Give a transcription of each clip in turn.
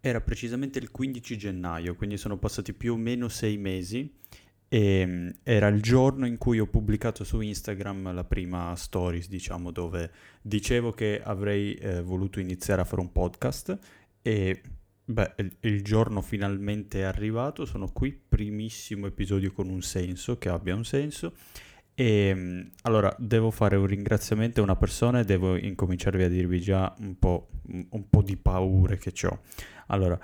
Era precisamente il 15 gennaio, quindi sono passati più o meno sei mesi e mm, era il giorno in cui ho pubblicato su Instagram la prima stories, diciamo, dove dicevo che avrei eh, voluto iniziare a fare un podcast e beh, il, il, giorno finalmente è arrivato, sono qui, primissimo episodio con un senso, che abbia un senso. E mm, allora devo fare un ringraziamento a una persona e devo incominciarvi a dirvi già un po', un po di paure che ho. Allora,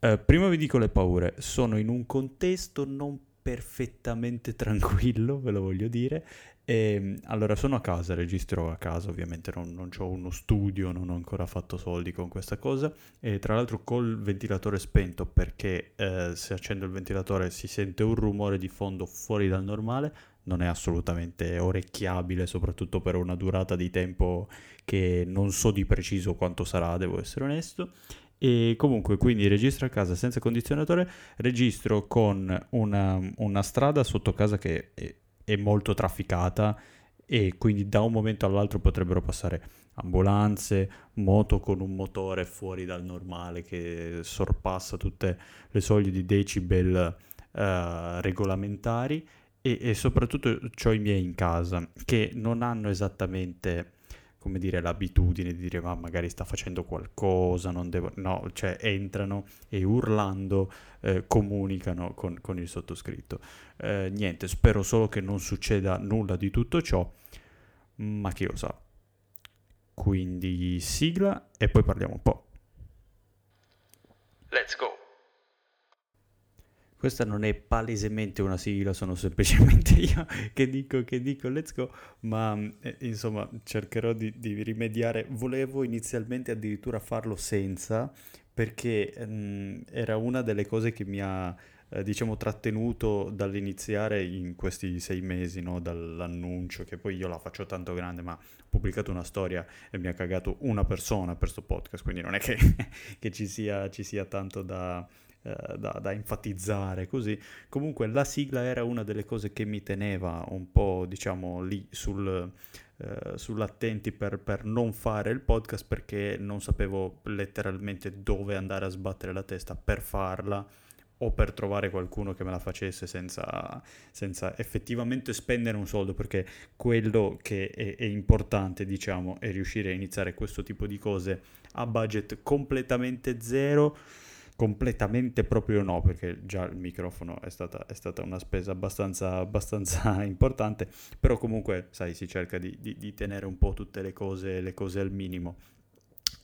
eh, prima vi dico le paure, sono in un contesto non perfettamente tranquillo, ve lo voglio dire. E, ehm, allora, sono a casa, registro a casa, ovviamente non, non ho uno studio, non ho ancora fatto soldi con questa cosa. E tra l'altro col ventilatore spento, perché eh, se accendo il ventilatore si sente un rumore di fondo fuori dal normale, non è assolutamente orecchiabile, soprattutto per una durata di tempo che non so di preciso quanto sarà, devo essere onesto. E comunque, quindi registro a casa senza condizionatore, registro con una, una strada sotto casa che è, è, molto trafficata e quindi da un momento all'altro potrebbero passare ambulanze, moto con un motore fuori dal normale che sorpassa tutte le soglie di decibel uh, regolamentari e, e soprattutto ho i miei in casa che non hanno esattamente come dire, l'abitudine di dire ma magari sta facendo qualcosa, non devo... No, cioè entrano e urlando eh, comunicano con, con, il sottoscritto. Eh, niente, spero solo che non succeda nulla di tutto ciò, ma chi lo sa. Quindi sigla e poi parliamo un po'. Let's go! Questa non è palesemente una sigla, sono semplicemente io che dico, che dico let's go, ma eh, insomma cercherò di, di, rimediare. Volevo inizialmente addirittura farlo senza, perché mh, mm, era una delle cose che mi ha, eh, diciamo, trattenuto dall'iniziare in questi sei mesi, no? dall'annuncio, che poi io la faccio tanto grande, ma ho pubblicato una storia e mi ha cagato una persona per questo podcast, quindi non è che, che ci, sia, ci sia tanto da eh, da, da, enfatizzare così. Comunque la sigla era una delle cose che mi teneva un po', diciamo, lì sul, eh, sull'attenti per, per, non fare il podcast perché non sapevo letteralmente dove andare a sbattere la testa per farla o per trovare qualcuno che me la facesse senza, senza effettivamente spendere un soldo, perché quello che è, è, importante, diciamo, è riuscire a iniziare questo tipo di cose a budget completamente zero completamente proprio no, perché già il microfono è stata, è stata una spesa abbastanza, abbastanza, importante, però comunque, sai, si cerca di, di, di tenere un po' tutte le cose, le cose, al minimo.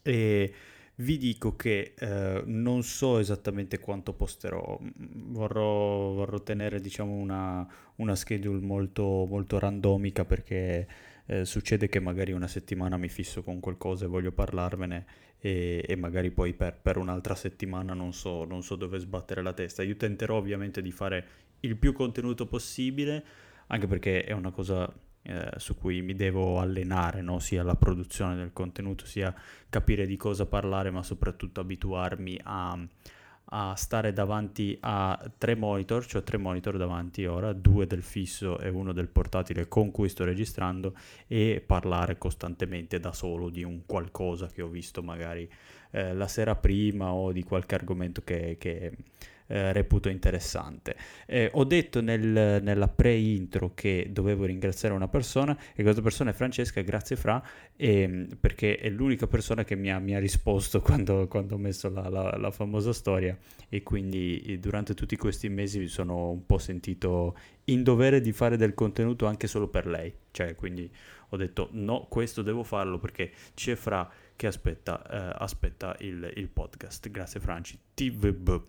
E vi dico che eh, non so esattamente quanto posterò, vorrò, vorrò tenere diciamo una, una schedule molto, molto randomica perché eh, succede che magari una settimana mi fisso con qualcosa e voglio parlarvene e, e magari poi per, per, un'altra settimana non so, non so dove sbattere la testa. Io tenterò ovviamente di fare il più contenuto possibile, anche perché è una cosa eh, su cui mi devo allenare, no? sia la produzione del contenuto, sia capire di cosa parlare, ma soprattutto abituarmi a a stare davanti a tre monitor, cioè tre monitor davanti ora, due del fisso e uno del portatile con cui sto registrando e parlare costantemente da solo di un qualcosa che ho visto magari eh, la sera prima o di qualche argomento che, che eh, reputo interessante. Eh, ho detto nel, nella pre-intro che dovevo ringraziare una persona e questa persona è Francesca, grazie Fra, e, perché è l'unica persona che mi ha, mi ha risposto quando, quando, ho messo la, la, la, famosa storia e quindi durante tutti questi mesi mi sono un po' sentito in dovere di fare del contenuto anche solo per lei, cioè quindi ho detto no, questo devo farlo perché c'è Fra che aspetta, eh, aspetta il, il, podcast. Grazie Franci. TVB.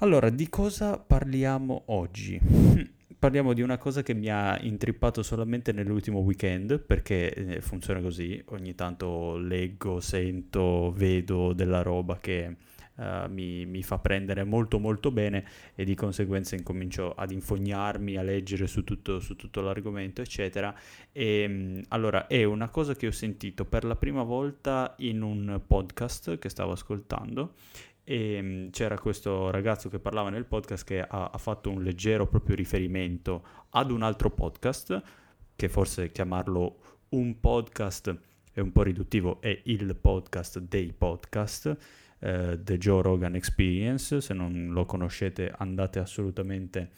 Allora, di cosa parliamo oggi? Parliamo di una cosa che mi ha intrippato solamente nell'ultimo weekend, perché eh, funziona così, ogni tanto leggo, sento, vedo della roba che uh, mi, mi, fa prendere molto molto bene e di conseguenza incomincio ad infognarmi, a leggere su tutto, su tutto l'argomento, eccetera. E mm, allora è una cosa che ho sentito per la prima volta in un podcast che stavo ascoltando e mm, c'era questo ragazzo che parlava nel podcast che ha, ha, fatto un leggero proprio riferimento ad un altro podcast, che forse chiamarlo un podcast è un po' riduttivo, è il podcast dei podcast, eh, The Joe Rogan Experience, se non lo conoscete andate assolutamente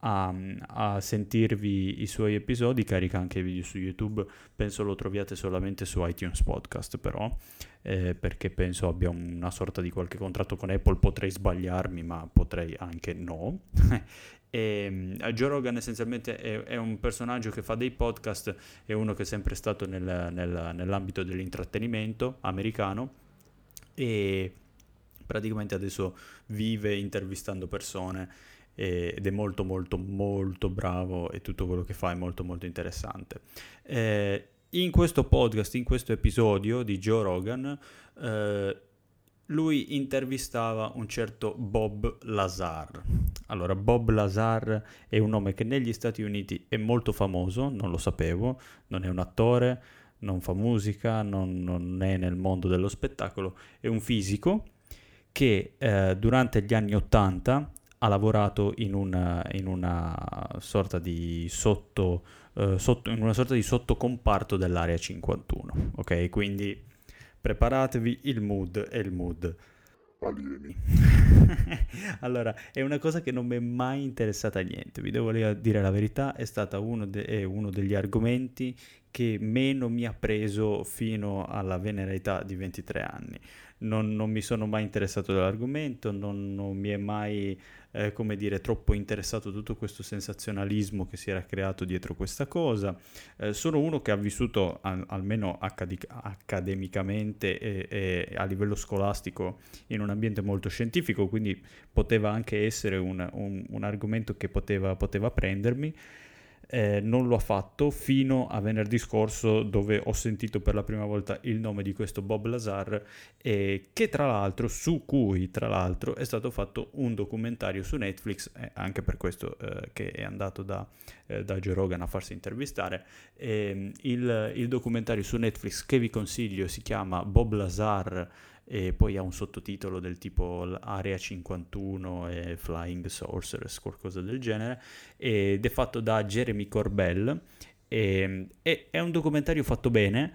a, a, sentirvi i suoi episodi, carica anche video su YouTube, penso lo troviate solamente su iTunes Podcast però, eh, perché penso abbia una sorta di qualche contratto con Apple, potrei sbagliarmi ma potrei anche no. e, uh, Joe Rogan essenzialmente è, è, un personaggio che fa dei podcast, è uno che è sempre stato nel, nel, nell'ambito dell'intrattenimento americano e praticamente adesso vive intervistando persone ed è molto molto molto bravo e tutto quello che fa è molto molto interessante. Eh, in questo podcast, in questo episodio di Joe Rogan, eh, lui intervistava un certo Bob Lazar. Allora, Bob Lazar è un nome che negli Stati Uniti è molto famoso, non lo sapevo, non è un attore, non fa musica, non, non è nel mondo dello spettacolo, è un fisico che eh, durante gli anni Ottanta ha lavorato in una, in una sorta di sotto, uh, sotto, in una sorta di sottocomparto dell'area 51. Ok, quindi preparatevi il mood e il mood. Alieni. allora, è una cosa che non mi è mai interessata a niente, vi devo dire la verità, è stato uno, de- è uno degli argomenti che meno mi ha preso fino alla venera età di 23 anni. Non, non mi sono mai interessato dell'argomento, non, non mi è mai eh, come dire, troppo interessato tutto questo sensazionalismo che si era creato dietro questa cosa. Eh, sono uno che ha vissuto al, almeno accad- accademicamente e, e, a livello scolastico in un ambiente molto scientifico, quindi poteva anche essere un, un, un argomento che poteva, poteva prendermi eh, non lo ha fatto fino a venerdì scorso dove ho sentito per la prima volta il nome di questo Bob Lazar eh, che tra l'altro su cui tra l'altro è stato fatto un documentario su Netflix eh, anche per questo eh, che è andato da, eh, da, Joe Rogan a farsi intervistare. Ehm, il, il documentario su Netflix che vi consiglio si chiama Bob Lazar e poi ha un sottotitolo del tipo Area 51 e Flying Sorceress, qualcosa del genere, ed è fatto da Jeremy Corbell e, e è un documentario fatto bene.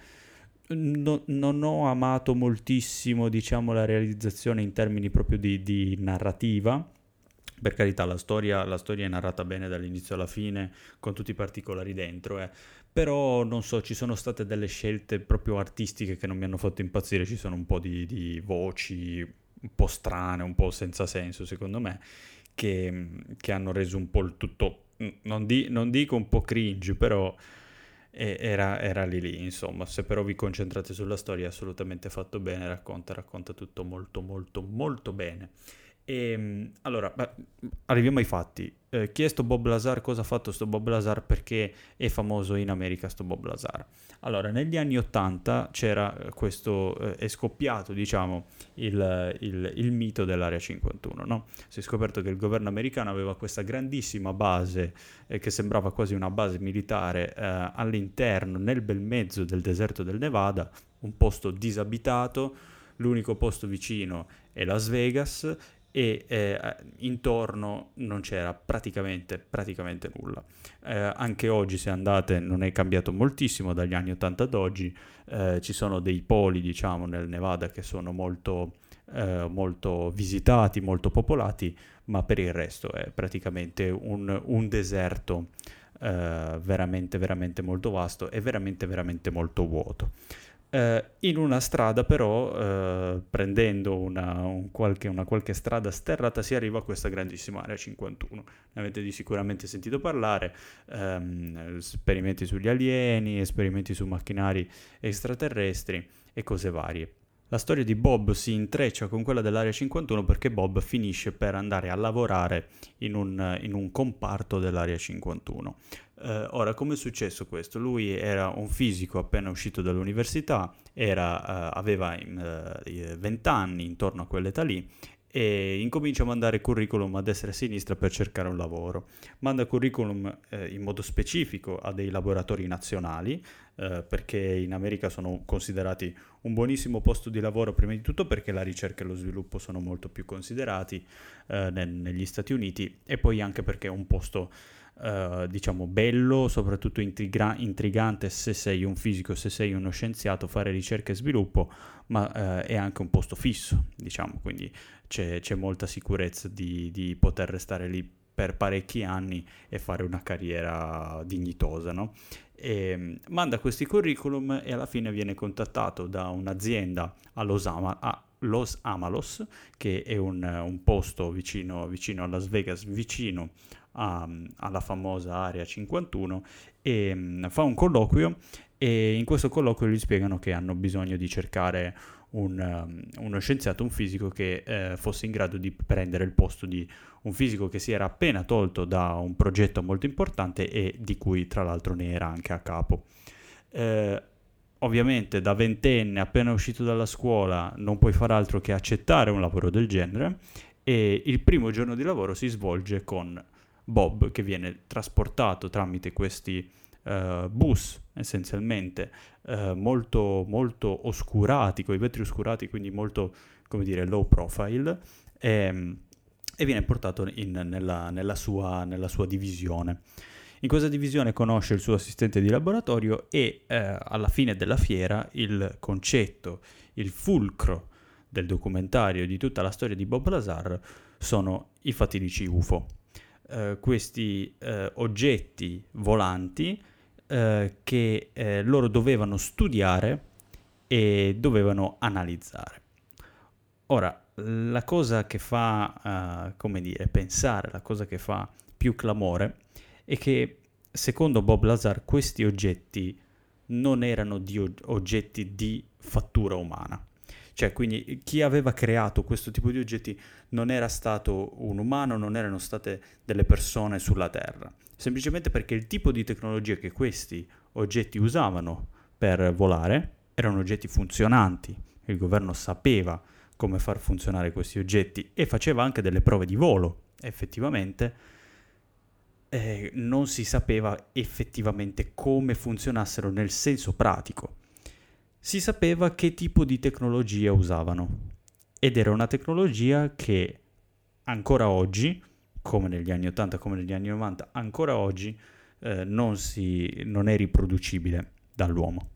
No, non ho amato moltissimo diciamo, la realizzazione in termini proprio di, di narrativa, per carità la storia, la storia, è narrata bene dall'inizio alla fine con tutti i particolari dentro eh. Però non so ci sono state delle scelte proprio artistiche che non mi hanno fatto impazzire ci sono un po' di, di voci un po' strane un po' senza senso secondo me che, che hanno reso un po' il tutto non, di, non dico un po' cringe però era, era, lì lì, insomma, se però vi concentrate sulla storia è assolutamente fatto bene, racconta, racconta tutto molto molto molto bene. E, ehm, allora, beh, arriviamo ai fatti. Eh, chi Bob Lazar? Cosa ha fatto sto Bob Lazar? Perché è famoso in America sto Bob Lazar? Allora, negli anni 80 c'era eh, questo, eh, è scoppiato, diciamo, il, il, il mito dell'Area 51, no? Si è scoperto che il governo americano aveva questa grandissima base, eh, che sembrava quasi una base militare, eh, all'interno, nel bel mezzo del deserto del Nevada, un posto disabitato, l'unico posto vicino è Las Vegas e eh, intorno non c'era praticamente, praticamente nulla. Eh, anche oggi se andate non è cambiato moltissimo dagli anni 80 ad oggi, eh, ci sono dei poli diciamo nel Nevada che sono molto, eh, molto visitati, molto popolati, ma per il resto è praticamente un, un deserto eh, veramente, veramente molto vasto e veramente, veramente molto vuoto. Uh, in una strada però, uh, prendendo una, un qualche, una, qualche, strada sterrata, si arriva a questa grandissima area 51. Ne avete sicuramente sentito parlare, um, esperimenti sugli alieni, esperimenti su macchinari extraterrestri e cose varie. La storia di Bob si intreccia con quella dell'area 51 perché Bob finisce per andare a lavorare in un, in un comparto dell'area 51. Uh, ora, come è successo questo? Lui era un fisico appena uscito dall'università, era, uh, aveva uh, 20 anni, intorno a quell'età lì, e incomincia a mandare curriculum a destra e a sinistra per cercare un lavoro. Manda curriculum eh, in modo specifico a dei laboratori nazionali, eh, perché in America sono considerati un buonissimo posto di lavoro, prima di tutto perché la ricerca e lo sviluppo sono molto più considerati eh, ne- negli Stati Uniti e poi anche perché è un posto eh, diciamo bello, soprattutto intriga- intrigante se sei un fisico, se sei uno scienziato, fare ricerca e sviluppo, ma eh, è anche un posto fisso, diciamo, quindi c'è, c'è molta sicurezza di, di, poter restare lì per parecchi anni e fare una carriera dignitosa, no? E mm, manda questi curriculum e alla fine viene contattato da un'azienda a Los, Ama- a Los Amalos, che è un, un posto vicino, vicino, a Las Vegas, vicino a, alla famosa Area 51, e um, fa un colloquio e in questo colloquio gli spiegano che hanno bisogno di cercare un, um, uno scienziato, un fisico che eh, fosse in grado di prendere il posto di un fisico che si era appena tolto da un progetto molto importante e di cui tra l'altro ne era anche a capo. Eh, ovviamente da ventenne appena uscito dalla scuola non puoi fare altro che accettare un lavoro del genere e il primo giorno di lavoro si svolge con Bob che viene trasportato tramite questi uh, bus essenzialmente uh, molto, molto oscurati, con i vetri oscurati, quindi molto, come dire, low profile, e, ehm, e viene portato in, nella, nella, sua, nella, sua, divisione. In questa divisione conosce il suo assistente di laboratorio e eh, alla fine della fiera il concetto, il fulcro del documentario di tutta la storia di Bob Lazar sono i fatidici UFO. Eh, questi eh, oggetti volanti eh, che eh, loro dovevano studiare e dovevano analizzare. Ora, la cosa che fa, come dire, pensare, la cosa che fa più clamore è che secondo Bob Lazar questi oggetti non erano di oggetti di fattura umana. Cioè, quindi chi aveva creato questo tipo di oggetti non era stato un umano, non erano state delle persone sulla Terra, semplicemente perché il tipo di tecnologia che questi oggetti usavano per volare erano oggetti funzionanti. Il governo sapeva come far funzionare questi oggetti e faceva anche delle prove di volo. Effettivamente eh, non si sapeva effettivamente come funzionassero nel senso pratico. Si sapeva che tipo di tecnologia usavano ed era una tecnologia che ancora oggi, come negli anni 80, come negli anni 90, ancora oggi eh, non, si, non è riproducibile dall'uomo.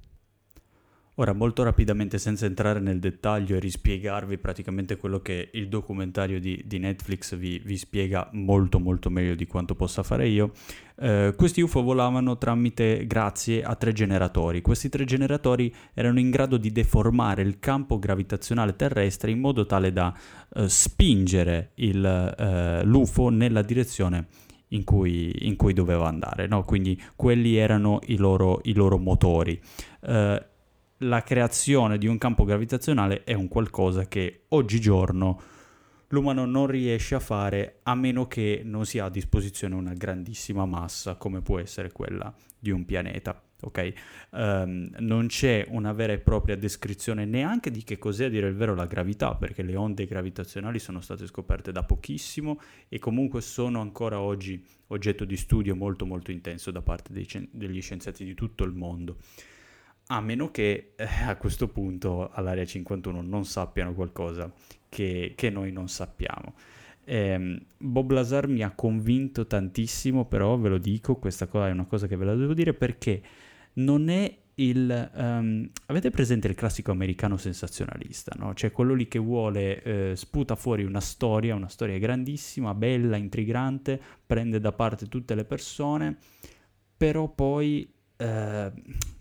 Ora, molto rapidamente, senza entrare nel dettaglio e rispiegarvi praticamente quello che il documentario di, di Netflix vi, vi, spiega molto molto meglio di quanto possa fare io, eh, questi UFO volavano tramite, grazie a tre generatori. Questi tre generatori erano in grado di deformare il campo gravitazionale terrestre in modo tale da eh, spingere il, eh, l'UFO nella direzione in cui, in cui doveva andare. No? Quindi quelli erano i loro, i loro motori. Uh, la creazione di un campo gravitazionale è un qualcosa che oggigiorno l'umano non riesce a fare a meno che non sia a disposizione una grandissima massa come può essere quella di un pianeta. Ok? Um, non c'è una vera e propria descrizione neanche di che cos'è a dire il vero la gravità, perché le onde gravitazionali sono state scoperte da pochissimo e comunque sono ancora oggi oggetto di studio molto molto intenso da parte dei, degli scienziati di tutto il mondo a meno che eh, a questo punto all'area 51 non sappiano qualcosa che, che noi non sappiamo. Eh, Bob Lazar mi ha convinto tantissimo, però ve lo dico, questa cosa è una cosa che ve la devo dire perché non è il... Um, avete presente il classico americano sensazionalista, no? Cioè quello lì che vuole, eh, sputa fuori una storia, una storia grandissima, bella, intrigante, prende da parte tutte le persone, però poi eh,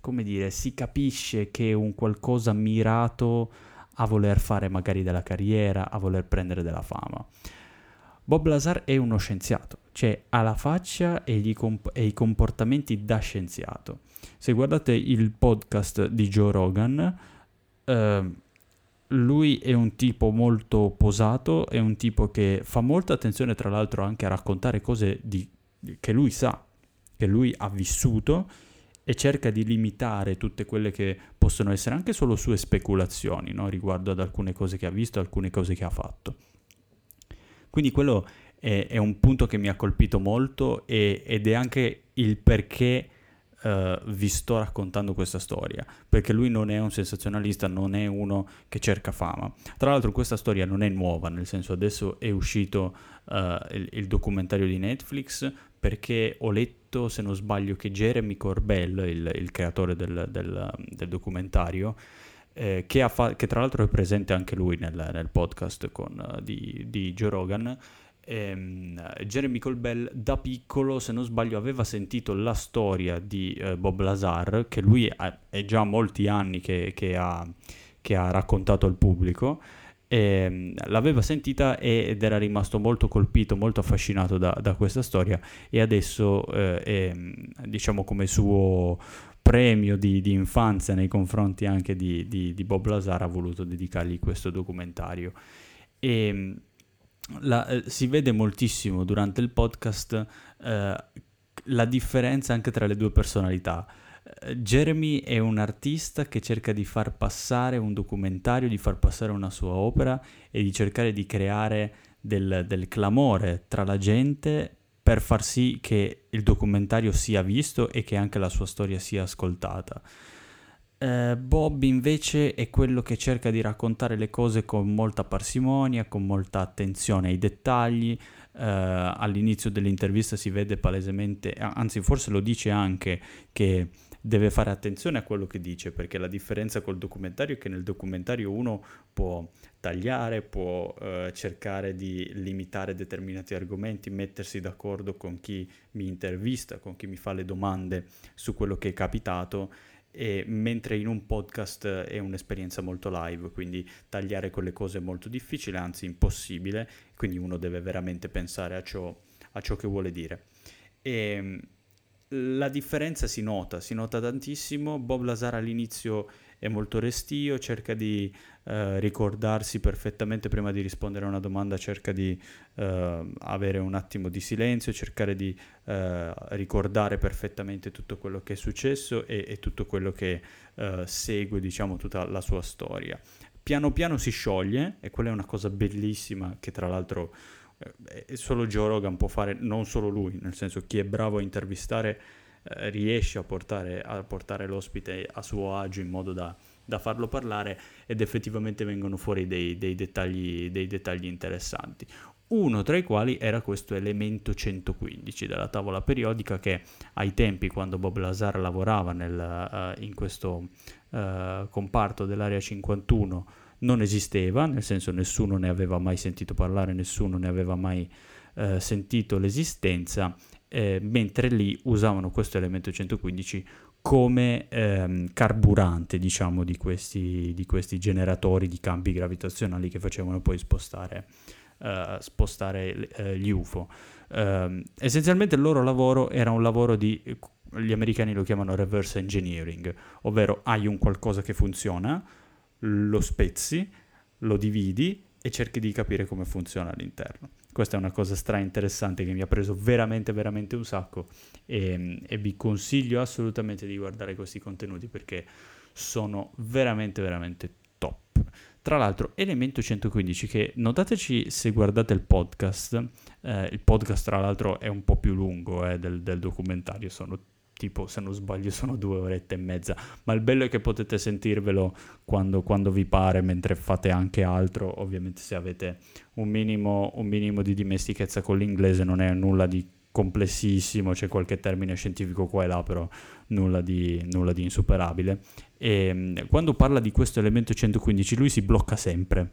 come dire, si capisce che un qualcosa mirato a voler fare magari della carriera, a voler prendere della fama. Bob Lazar è uno scienziato, cioè ha la faccia e, comp- e, i comportamenti da scienziato. Se guardate il podcast di Joe Rogan, eh, lui è un tipo molto posato, è un tipo che fa molta attenzione tra l'altro anche a raccontare cose di- che lui sa, che lui ha vissuto e cerca di limitare tutte quelle che possono essere anche solo sue speculazioni no? riguardo ad alcune cose che ha visto, alcune cose che ha fatto. Quindi quello è, è un punto che mi ha colpito molto e, ed è anche il perché Uh, vi sto raccontando questa storia, perché lui non è un sensazionalista, non è uno che cerca fama. Tra l'altro questa storia non è nuova, nel senso adesso è uscito uh, il, il, documentario di Netflix, perché ho letto, se non sbaglio, che Jeremy Corbell, il, il creatore del, del, del documentario, eh, che, fa- che, tra l'altro è presente anche lui nel, nel podcast con, uh, di, di Joe Rogan, ehm, Jeremy Colbell da piccolo, se non sbaglio, aveva sentito la storia di eh, Bob Lazar, che lui ha, è già molti anni che, che, ha, che ha, raccontato al pubblico, e, ehm, l'aveva sentita ed era rimasto molto colpito, molto affascinato da, da questa storia e adesso eh, è, diciamo come suo premio di, di, infanzia nei confronti anche di, di, di Bob Lazar ha voluto dedicargli questo documentario. E, ehm, la, eh, si vede moltissimo durante il podcast eh, la differenza anche tra le due personalità. Jeremy è un artista che cerca di far passare un documentario, di far passare una sua opera e di cercare di creare del, del clamore tra la gente per far sì che il documentario sia visto e che anche la sua storia sia ascoltata. Eh, Bob invece è quello che cerca di raccontare le cose con molta parsimonia, con molta attenzione ai dettagli. Eh, all'inizio dell'intervista si vede palesemente, anzi forse lo dice anche, che deve fare attenzione a quello che dice, perché la differenza col documentario è che nel documentario uno può tagliare, può eh, cercare di limitare determinati argomenti, mettersi d'accordo con chi mi intervista, con chi mi fa le domande su quello che è capitato e, mentre in un podcast è un'esperienza molto live, quindi tagliare quelle cose è molto difficile, anzi impossibile, quindi uno deve veramente pensare a ciò, a ciò che vuole dire. E, ehm, la differenza si nota, si nota tantissimo. Bob Lazar all'inizio è molto restio, cerca di eh, ricordarsi perfettamente prima di rispondere a una domanda, cerca di eh, avere un attimo di silenzio, cercare di eh, ricordare perfettamente tutto quello che è successo e, e tutto quello che eh, segue, diciamo, tutta la sua storia. Piano piano si scioglie e quella è una cosa bellissima che tra l'altro eh, solo Joe Rogan può fare, non solo lui, nel senso chi è bravo a intervistare eh, riesce a portare, a portare, l'ospite a suo agio in modo da da farlo parlare ed effettivamente vengono fuori dei, dei, dettagli, dei dettagli interessanti. Uno tra i quali era questo elemento 115 della tavola periodica che ai tempi quando Bob Lazar lavorava nel, uh, in questo uh, comparto dell'area 51 non esisteva, nel senso nessuno ne aveva mai sentito parlare, nessuno ne aveva mai uh, sentito l'esistenza, eh, mentre lì usavano questo elemento 115 come ehm, carburante, diciamo, di questi, di questi, generatori di campi gravitazionali che facevano poi spostare, uh, spostare uh, gli UFO. Uh, essenzialmente il loro lavoro era un lavoro di, gli americani lo chiamano reverse engineering, ovvero hai un qualcosa che funziona, lo spezzi, lo dividi e cerchi di capire come funziona all'interno. Questa è una cosa stra interessante che mi ha preso veramente, veramente un sacco e, e vi consiglio assolutamente di guardare questi contenuti perché sono veramente, veramente top. Tra l'altro, Elemento 115, che notateci se guardate il podcast, eh, il podcast tra l'altro è un po' più lungo eh, del, del documentario, sono tipo se non sbaglio sono due orette e mezza, ma il bello è che potete sentirvelo quando, quando vi pare, mentre fate anche altro, ovviamente se avete un minimo, un minimo di dimestichezza con l'inglese non è nulla di complessissimo, c'è qualche termine scientifico qua e là, però nulla di, nulla di insuperabile. E ehm, quando parla di questo elemento 115 lui si blocca sempre.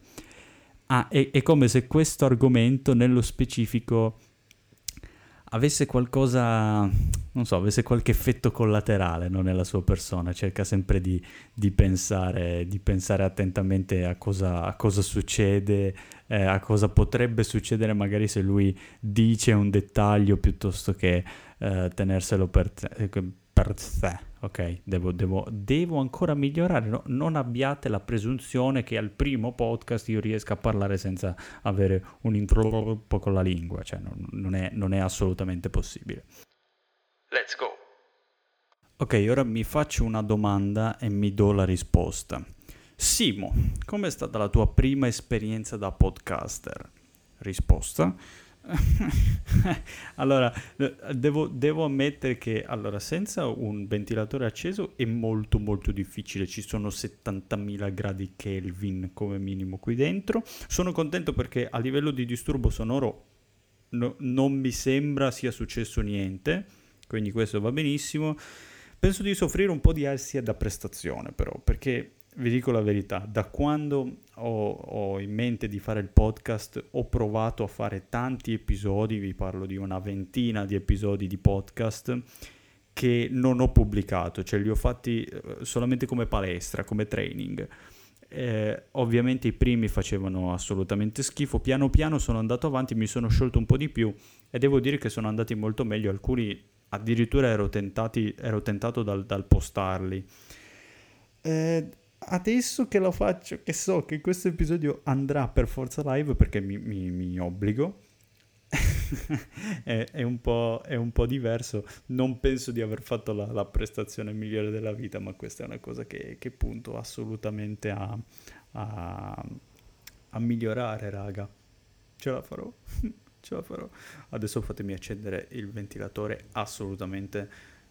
Ah, è, è come se questo argomento nello specifico avesse qualcosa, non so, avesse qualche effetto collaterale no, nella sua persona, cerca sempre di, di, pensare, di pensare, attentamente a cosa, a cosa succede, eh, a cosa potrebbe succedere magari se lui dice un dettaglio piuttosto che eh, tenerselo per, te, per sé ok, devo, devo, devo ancora migliorare, no? non abbiate la presunzione che al primo podcast io riesca a parlare senza avere un introppo con la lingua, cioè non, non, è, non è assolutamente possibile. Let's go! Ok, ora mi faccio una domanda e mi do la risposta. Simo, com'è stata la ua prima esperienza da podcaster? Risposta. allora, devo, devo, ammettere che allora, senza un ventilatore acceso è molto molto difficile, ci sono 70.000 gradi Kelvin come minimo qui dentro. Sono contento perché a livello di disturbo sonoro no, non mi sembra sia successo niente, quindi questo va benissimo. Penso di soffrire un po' di ansia da prestazione però, perché vi dico la verità, da quando ho, ho, in mente di fare il podcast ho provato a fare tanti episodi, vi parlo di una ventina di episodi di podcast che non ho pubblicato, cioè li ho fatti eh, solamente come palestra, come training. Eh, ovviamente i primi facevano assolutamente schifo, piano piano sono andato avanti, mi sono sciolto un po' di più e devo dire che sono andati molto meglio, alcuni addirittura ero, tentati, ero tentato dal, dal postarli. Eh, adesso che lo faccio, che so che questo episodio andrà per forza live perché mi, mi, mi obbligo, è, è, un è, un po', diverso. Non penso di aver fatto la, la, prestazione migliore della vita, ma questa è una cosa che, che punto assolutamente a, a, a migliorare, raga. Ce la farò. Ce la farò. Adesso fatemi accendere il ventilatore assolutamente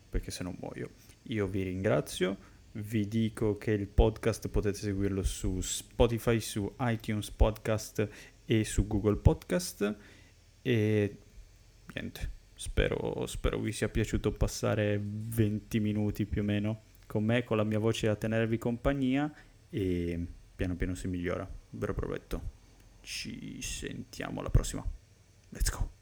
perché se no muoio. Io vi ringrazio vi dico che il podcast potete seguirlo su Spotify, su iTunes Podcast e su Google Podcast e niente, spero, spero vi sia piaciuto passare 20 minuti più o meno con me, con la mia voce a tenervi compagnia e piano piano si migliora, ve lo prometto. Ci sentiamo alla prossima. Let's go.